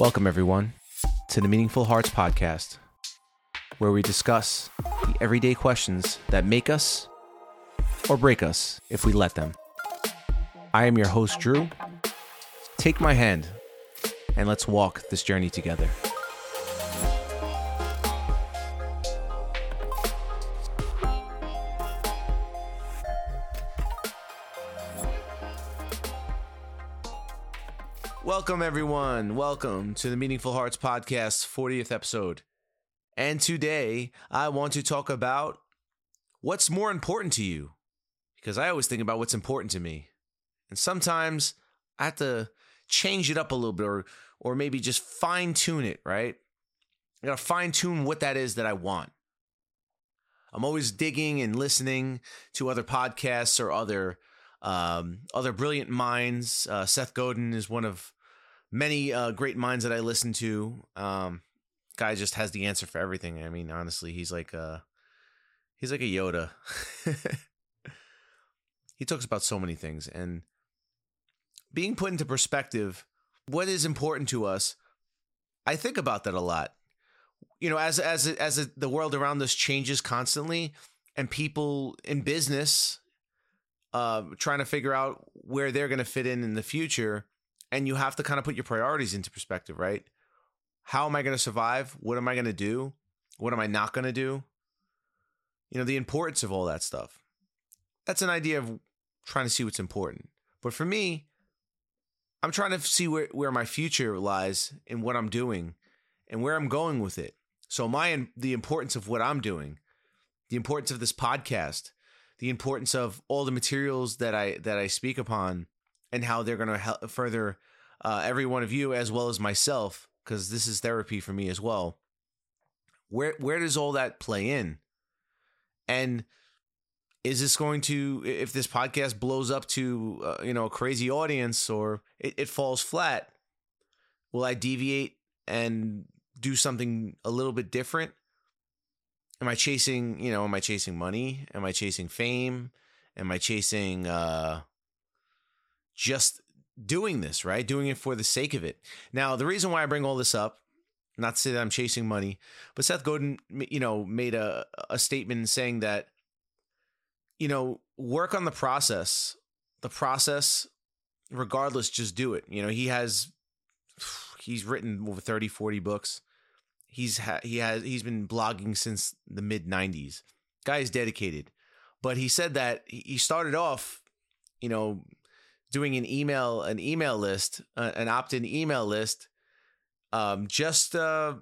Welcome, everyone, to the Meaningful Hearts podcast, where we discuss the everyday questions that make us or break us if we let them. I am your host, Drew. Take my hand and let's walk this journey together. Welcome, everyone. Welcome to the Meaningful Hearts Podcast 40th episode. And today I want to talk about what's more important to you. Because I always think about what's important to me. And sometimes I have to change it up a little bit or, or maybe just fine tune it, right? I gotta fine tune what that is that I want. I'm always digging and listening to other podcasts or other um, other brilliant minds. Uh, Seth Godin is one of many uh, great minds that I listen to. Um, guy just has the answer for everything. I mean, honestly, he's like a he's like a Yoda. he talks about so many things and being put into perspective. What is important to us? I think about that a lot. You know, as as as the world around us changes constantly, and people in business uh, trying to figure out where they're going to fit in in the future and you have to kind of put your priorities into perspective, right? How am I going to survive? What am I going to do? What am I not going to do? You know, the importance of all that stuff. That's an idea of trying to see what's important. But for me, I'm trying to see where, where my future lies in what I'm doing and where I'm going with it. So my the importance of what I'm doing, the importance of this podcast, the importance of all the materials that I that I speak upon and how they're going to help further uh, every one of you as well as myself because this is therapy for me as well. Where where does all that play in? And is this going to if this podcast blows up to uh, you know a crazy audience or it, it falls flat will i deviate and do something a little bit different? Am i chasing you know am i chasing money? Am i chasing fame? Am i chasing uh just doing this, right? Doing it for the sake of it. Now, the reason why I bring all this up, not to say that I'm chasing money, but Seth Godin, you know, made a, a statement saying that, you know, work on the process, the process, regardless, just do it. You know, he has, he's written over 30, 40 books. He's, ha- he has, he's been blogging since the mid 90s. Guy is dedicated. But he said that he started off, you know, doing an email an email list uh, an opt-in email list um just uh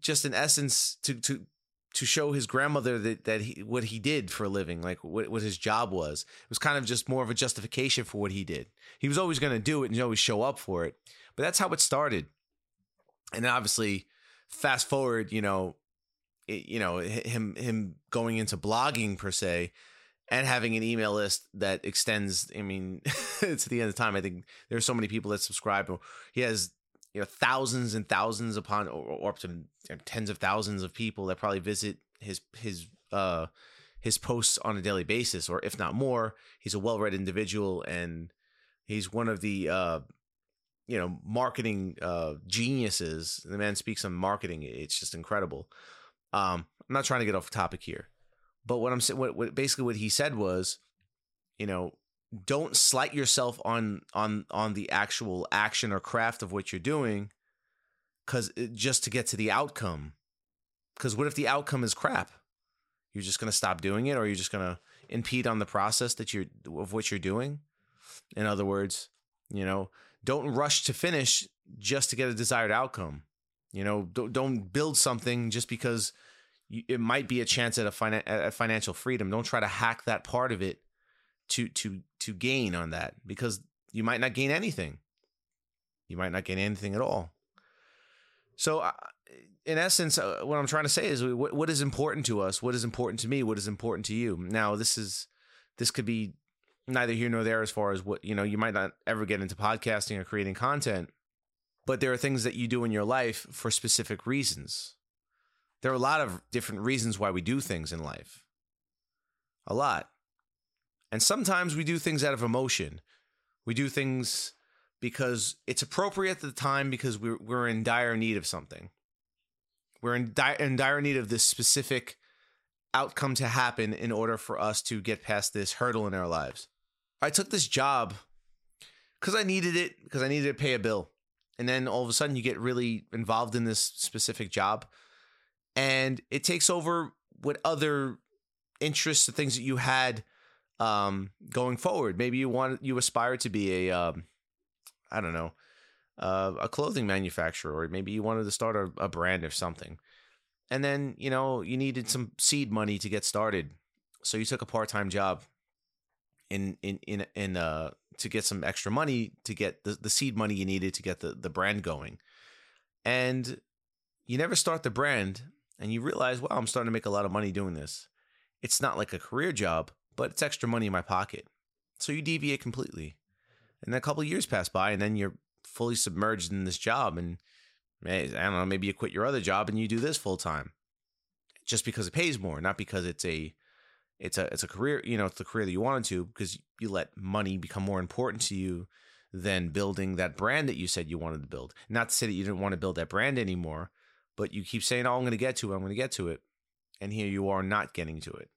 just in essence to to to show his grandmother that that he what he did for a living like what, what his job was. It was kind of just more of a justification for what he did. He was always going to do it and always show up for it but that's how it started. And obviously fast forward you know it, you know him him going into blogging per se and having an email list that extends i mean to the end of time i think there's so many people that subscribe he has you know thousands and thousands upon or, or up to tens of thousands of people that probably visit his his uh his posts on a daily basis or if not more. He's a well-read individual and he's one of the uh you know marketing uh geniuses. The man speaks on marketing. It's just incredible. Um i'm not trying to get off topic here but what I'm saying, what, what basically what he said was, you know, don't slight yourself on on on the actual action or craft of what you're doing, because just to get to the outcome. Because what if the outcome is crap? You're just gonna stop doing it, or you're just gonna impede on the process that you're of what you're doing. In other words, you know, don't rush to finish just to get a desired outcome. You know, don't don't build something just because it might be a chance at a, finan- at financial freedom. Don't try to hack that part of it to to to gain on that because you might not gain anything. You might not gain anything at all. So, uh, in essence, uh, what I'm trying to say is what, what is important to us, what is important to me, what is important to you. Now, this is this could be neither here nor there as far as what you know. You might not ever get into podcasting or creating content, but there are things that you do in your life for specific reasons there are a lot of different reasons why we do things in life. A lot. And sometimes we do things out of emotion. We do things because it's appropriate at the time because we're we're in dire need of something. We're in dire, in dire need of this specific outcome to happen in order for us to get past this hurdle in our lives. I took this job because I needed it because I needed to pay a bill. And then all of a sudden you get really involved in this specific job and it takes over what other interests and things that you had um, going forward. Maybe you want you aspire to be a um, I don't know uh, a clothing manufacturer, or maybe you wanted to start a, a brand or something. And then you know you needed some seed money to get started, so you took a part time job in in in in uh to get some extra money to get the, the seed money you needed to get the, the brand going. And you never start the brand and you realize, wow, I'm starting to make a lot of money doing this. It's not like a career job, but it's extra money in my pocket. So you deviate completely. And then a couple years pass by, and then you're fully submerged in this job. And I don't know, maybe you quit your other job and you do this full time, just because it pays more, not because it's a it's a it's a career. You know, it's the career that you wanted to, because you let money become more important to you than building that brand that you said you wanted to build. Not to say that you didn't want to build that brand anymore, but you keep saying, "Oh, I'm going to get to it. I'm going to get to it," and here you are not getting to it.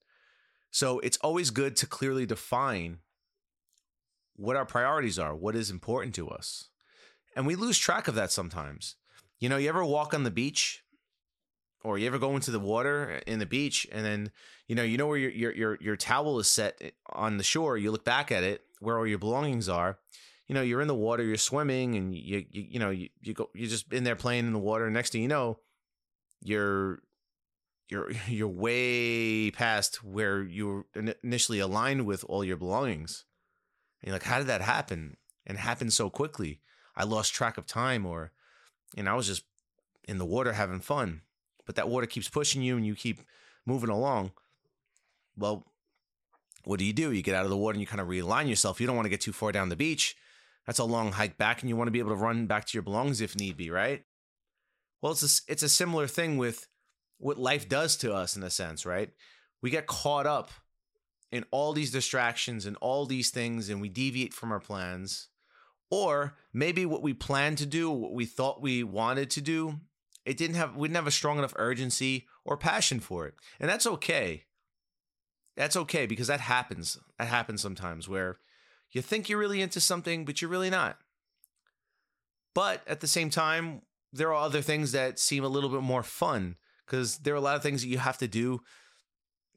So it's always good to clearly define what our priorities are, what is important to us. And we lose track of that sometimes. You know, you ever walk on the beach or you ever go into the water uh, in the beach and then, you know, you know where your your your, your towel is set eh, on the shore, you look back at it, where all your belongings are. You know, you're in the water, you're swimming and you you, you know, you, you go you're just in there playing in the water. Next thing you know, you're you're you're way past where you were initially aligned with all your belongings. And you're like, how did that happen? And happen so quickly. I lost track of time, or know, I was just in the water having fun. But that water keeps pushing you, and you keep moving along. Well, what do you do? You get out of the water and you kind of realign yourself. You don't want to get too far down the beach. That's a long hike back, and you want to be able to run back to your belongings if need be, right? Well, it's a, it's a similar thing with what life does to us in a sense, right? We get caught up in all these distractions and all these things and we deviate from our plans. Or maybe what we planned to do, what we thought we wanted to do, it didn't have we didn't have a strong enough urgency or passion for it. And that's okay. That's okay because that happens. That happens sometimes where you think you're really into something, but you're really not. But at the same time, there are other things that seem a little bit more fun because there are a lot of things that you have to do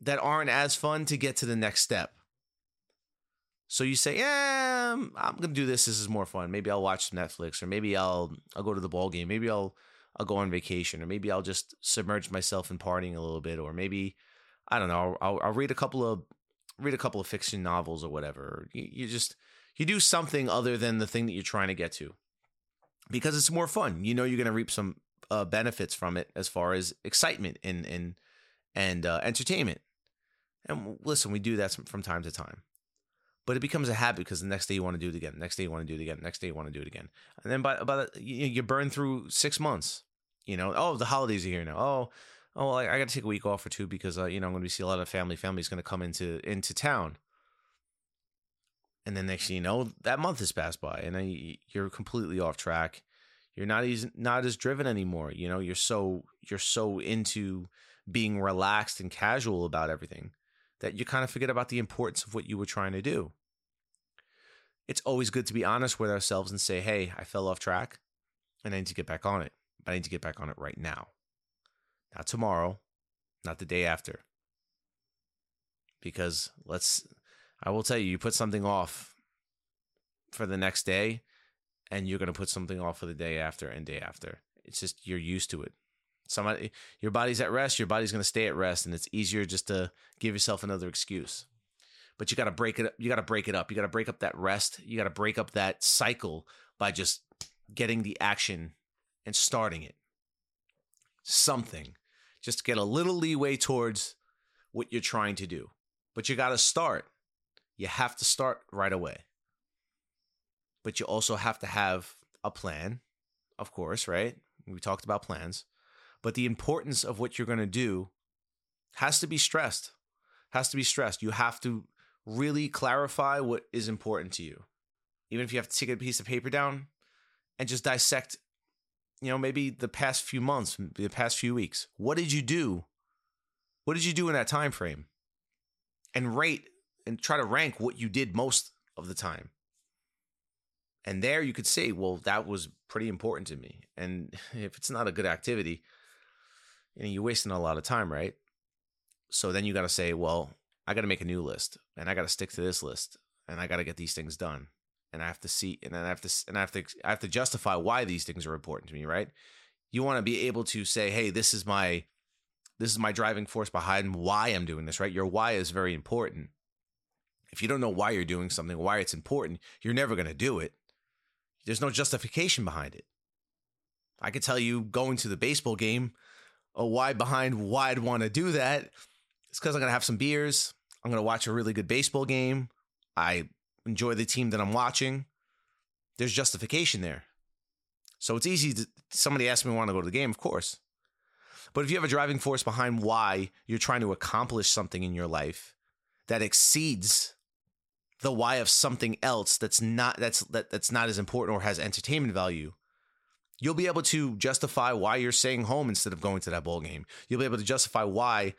that aren't as fun to get to the next step. So you say, "Yeah, I'm gonna do this. This is more fun. Maybe I'll watch Netflix, or maybe I'll I'll go to the ball game. Maybe I'll I'll go on vacation, or maybe I'll just submerge myself in partying a little bit, or maybe I don't know. I'll, I'll read a couple of read a couple of fiction novels or whatever. You, you just you do something other than the thing that you're trying to get to because it's more fun. You know, you're gonna reap some uh, benefits from it as far as excitement and and and uh, entertainment. And listen, we do that from time to time, but it becomes a habit because the next day you want to do it again. Next day you want to do it again. Next day you want to do it again. And then by by you, you burn through six months. You know, oh the holidays are here now. Oh, oh well, I, I got to take a week off or two because uh, you know I'm going to see a lot of family. Family's going to come into into town. And then next thing you know, that month has passed by, and then you're completely off track you're not as not as driven anymore you know? You're so you're so into being relaxed and casual about everything that you kind of forget about the importance of what you were trying to do. It's always good to be honest with ourselves and say hey i fell off track and i need to get back on it but i need to get back on it right now. Not tomorrow not the day after. Because let's i will tell you you put something off for the next day and you're going to put something off for the day after and day after. It's just you're used to it. Somebody, your body's at rest, your body's going to stay at rest, and it's easier just to give yourself another excuse. But you got to break it up. You got to break it up. You got to break up that rest. You got to break up that cycle by just getting the action and starting it. Something. Just get a little leeway towards what you're trying to do. But you got to start. You have to start right away but you also have to have a plan, of course, right? We talked about plans, but the importance of what you're going to do has to be stressed. Has to be stressed. You have to really clarify what is important to you. even if you have to take a piece of paper down and just dissect, you know, maybe the past few months, the past few weeks. What did you do? What did you do in that time frame? And rate and try to rank what you did most of the time. And there you could say, well, that was pretty important to me. And if it's not a good activity, you know, you're wasting a lot of time, right? So then you got to say, well, I got to make a new list and I got to stick to this list and I got to get these things done. And I have to see, and then I have to, and I have to, I have to justify why these things are important to me, right? You want to be able to say, hey, this is my, this is my driving force behind why I'm doing this, right? Your why is very important. If you don't know why you're doing something, why it's important, you're never going to do it. There's no justification behind it. I could tell you going to the baseball game, a why behind why I'd want to do that. It's because I'm going to have some beers. I'm going to watch a really good baseball game. I enjoy the team that I'm watching. There's justification there. So it's easy to somebody asks me want to go to the game, of course. But if you have a driving force behind why you're trying to accomplish something in your life that exceeds the why of something else that's not that's that, that's not as important or has entertainment value you'll be able to justify why you're staying home instead of going to that bowl game. You'll be able to justify why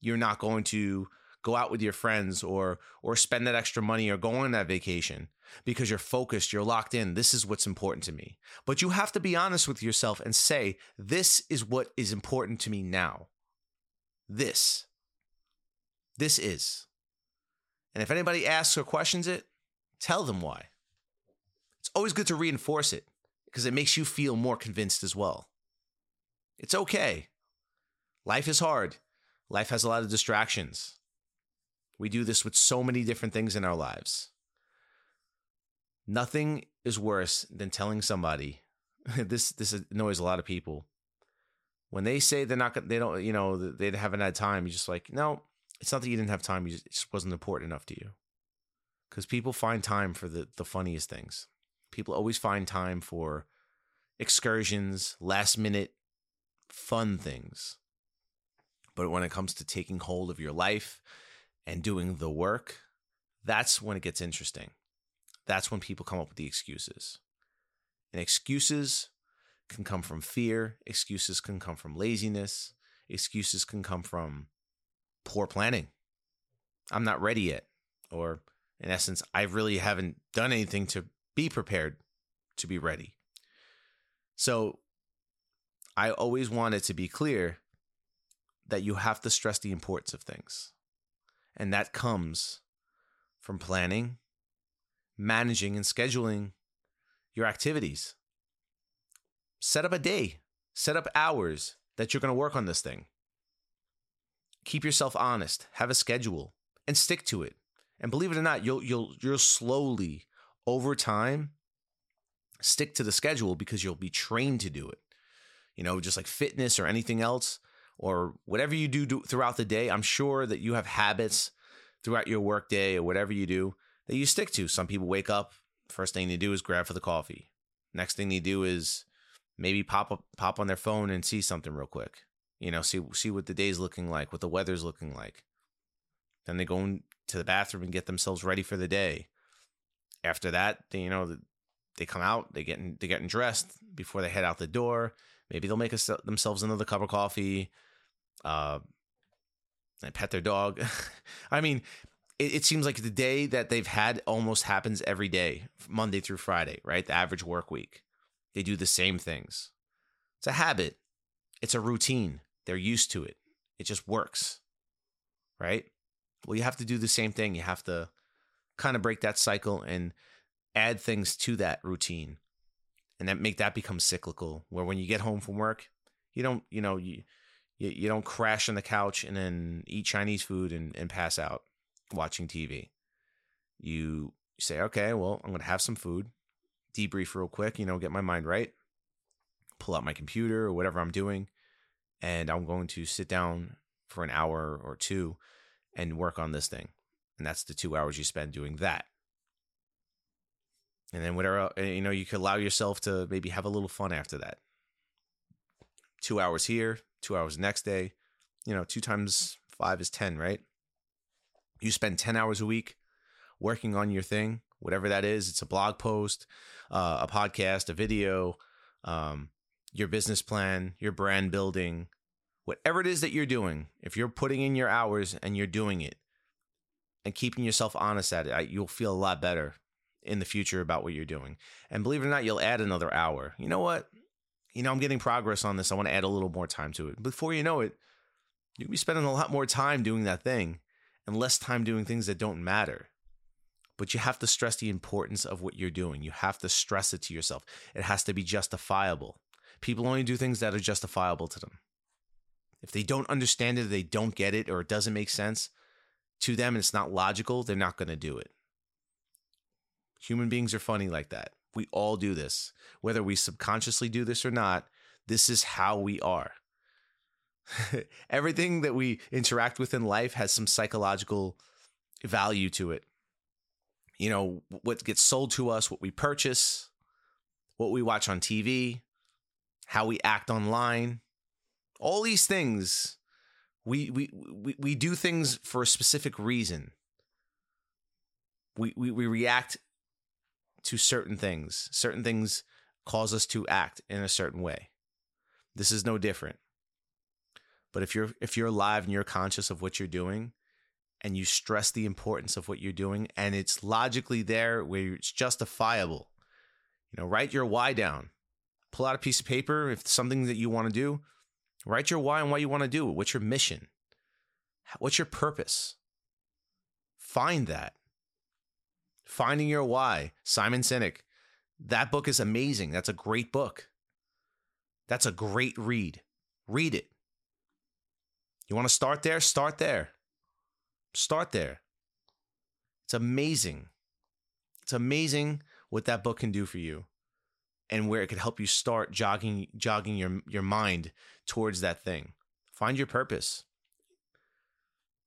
you're not going to go out with your friends or or spend that extra money or go on that vacation because you're focused you're locked in. This is what's important to me. But you have to be honest with yourself and say this is what is important to me now. This. This is and if anybody asks or questions it, tell them why. It's always good to reinforce it because it makes you feel more convinced as well. It's okay. Life is hard. Life has a lot of distractions. We do this with so many different things in our lives. Nothing is worse than telling somebody this this annoys a lot of people. When they say they're not they don't you know they haven't had time, you're just like, "No, it's not that you didn't have time; it just wasn't important enough to you. Because people find time for the the funniest things. People always find time for excursions, last minute fun things. But when it comes to taking hold of your life and doing the work, that's when it gets interesting. That's when people come up with the excuses. And excuses can come from fear, excuses can come from laziness, excuses can come from poor planning. I'm not ready yet. Or, in essence, I really haven't done anything to be prepared to be ready. So, I always want it to be clear that you have to stress the importance of things. And that comes from planning, managing, and scheduling your activities. Set up a day, set up hours that you're going to work on this thing keep yourself honest, have a schedule, and stick to it. And believe it or not, you'll you'll you'll slowly over time stick to the schedule because you'll be trained to do it. You know, just like fitness or anything else or whatever you do, do throughout the day, I'm sure that you have habits throughout your workday or whatever you do that you stick to. Some people wake up, first thing they do is grab for the coffee. Next thing they do is maybe pop up, pop on their phone and see something real quick. You know, see see what the day's looking like, what the weather's looking like. Then they go into the bathroom and get themselves ready for the day. After that, they, you know, they come out, they get they getting dressed before they head out the door. Maybe they'll make a, themselves another cup of coffee. Uh, and pet their dog. I mean, it, it, seems like the day that they've had almost happens every day, Monday through Friday, right? The average work week. They do the same things. It's a habit. It's a routine. They're used to it. It just works. Right? Well, you have to do the same thing. You have to kind of break that cycle and add things to that routine and that make that become cyclical where when you get home from work, you don't, you know, you you, you don't crash on the couch and then eat Chinese food and, and pass out watching TV. You say, okay, well, I'm going to have some food, debrief real quick, you know, get my mind right, pull out my computer or whatever I'm doing, and I'm going to sit down for an hour or two and work on this thing. And that's the two hours you spend doing that. And then whatever, you know, you could allow yourself to maybe have a little fun after that. Two hours here, two hours next day. You know, two times five is 10, right? You spend 10 hours a week working on your thing, whatever that is. It's a blog post, uh, a podcast, a video, um, your business plan, your brand building, whatever it is that you're doing. If you're putting in your hours and you're doing it and keeping yourself honest at it, you'll feel a lot better in the future about what you're doing. And believe it or not, you'll add another hour. You know what? You know, I'm getting progress on this. I want to add a little more time to it. Before you know it, you'll be spending a lot more time doing that thing and less time doing things that don't matter. But you have to stress the importance of what you're doing. You have to stress it to yourself. It has to be justifiable. People only do things that are justifiable to them. If they don't understand it, they don't get it, or it doesn't make sense to them and it's not logical, they're not going to do it. Human beings are funny like that. We all do this. Whether we subconsciously do this or not, this is how we are. Everything that we interact with in life has some psychological value to it. You know, what gets sold to us, what we purchase, what we watch on TV, how we act online, all these things we we we, we do things for a specific reason. We, we we react to certain things. Certain things cause us to act in a certain way. This is no different. But if you're if you're alive and you're conscious of what you're doing and you stress the importance of what you're doing and it's logically there where it's justifiable. You know, write your why down. Pull out a piece of paper if something that you want to do. Write your why and why you want to do it. What's your mission? What's your purpose? Find that. Finding Your Why, Simon Sinek. That book is amazing. That's a great book. That's a great read. Read it. You want to start there? Start there. Start there. It's amazing. It's amazing what that book can do for you and where it could help you start jogging jogging your your mind towards that thing. Find your purpose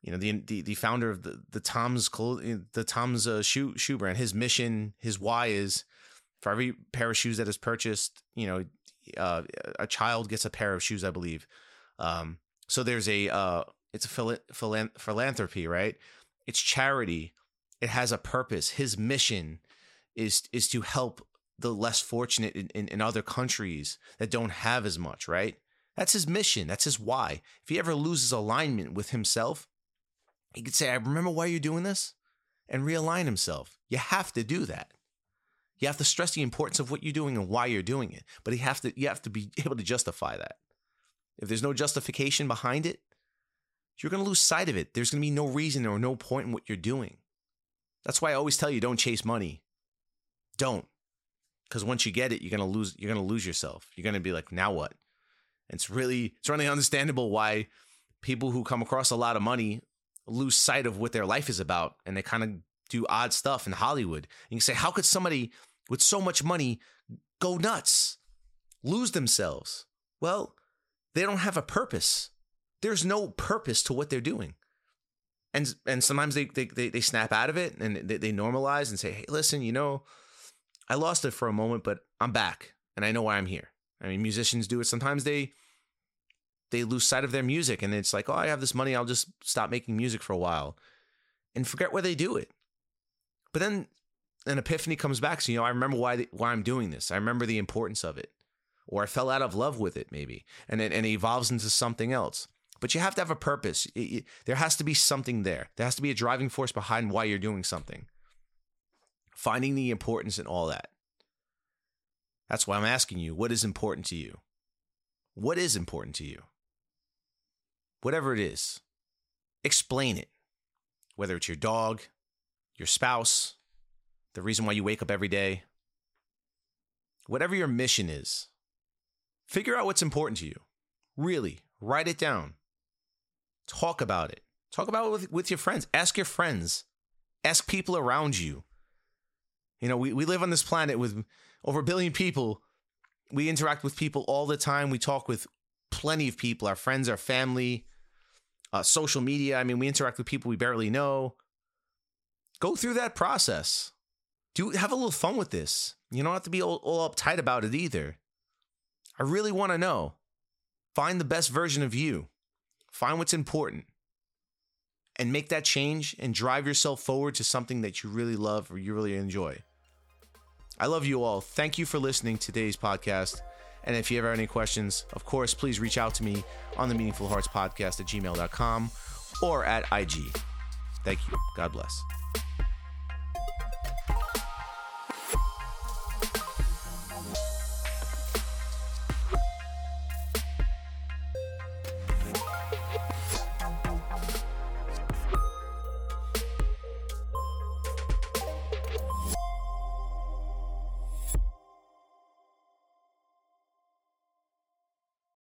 you know the the, the founder of the the Tom's the Tom's uh, shoe shoe brand. His mission, his why is for every pair of shoes that is purchased, you know, uh, a child gets a pair of shoes, I believe. Um, so there's a uh, it's a phil- phil- philanthropy, right? It's charity. It has a purpose. His mission is is to help the less fortunate in, in, in other countries that don't have as much, right? That's his mission. That's his why. If he ever loses alignment with himself, he could say, I remember why you're doing this and realign himself. You have to do that. You have to stress the importance of what you're doing and why you're doing it. But you have to you have to be able to justify that. If there's no justification behind it, you're going to lose sight of it. There's going to be no reason or no point in what you're doing. That's why I always tell you don't chase money. Don't. Cuz once you get it, you're to lose you're to lose yourself. You're to be like, "Now what?" It's really it's really understandable why people who come across a lot of money lose sight of what their life is about and they kind of do odd stuff in Hollywood. And you say, how could somebody with so much money go nuts, lose themselves? Well, they don't have a purpose. There's no purpose to what they're doing. And and sometimes they they they, they snap out of it and they, they normalize and say, hey, listen, you know, I lost it for a moment, but I'm back and I know why I'm here. I mean, musicians do it. Sometimes they they lose sight of their music and it's like, oh, I have this money, I'll just stop making music for a while and forget where they do it. But then an epiphany comes back. So, you know, I remember why, why I'm doing this. I remember the importance of it. Or I fell out of love with it, maybe. And it, and it evolves into something else. But you have to have a purpose. It, it, there has to be something there. There has to be a driving force behind why you're doing something. Finding the importance in all that. That's why I'm asking you what is important to you? What is important to you? whatever it is, explain it. Whether it's your dog, your spouse, the reason why you wake up every day, whatever your mission is, figure out what's important to you. Really, write it down. Talk about it. Talk about it with, with your friends. Ask your friends. Ask people around you. You know, we, we live on this planet with over a billion people. We interact with people all the time. We talk with plenty of people, our friends, our family, uh, social media. I mean, we interact with people we barely know. Go through that process. Do have a little fun with this. You don't have to be all, all uptight about it either. I really want to know. Find the best version of you. Find what's important. And make that change and drive yourself forward to something that you really love or you really enjoy. I love you all. Thank you for listening to today's podcast. And if you ever have any questions, of course, please reach out to me on the Meaningful Hearts Podcast at gmail.com or at IG. Thank you. God bless.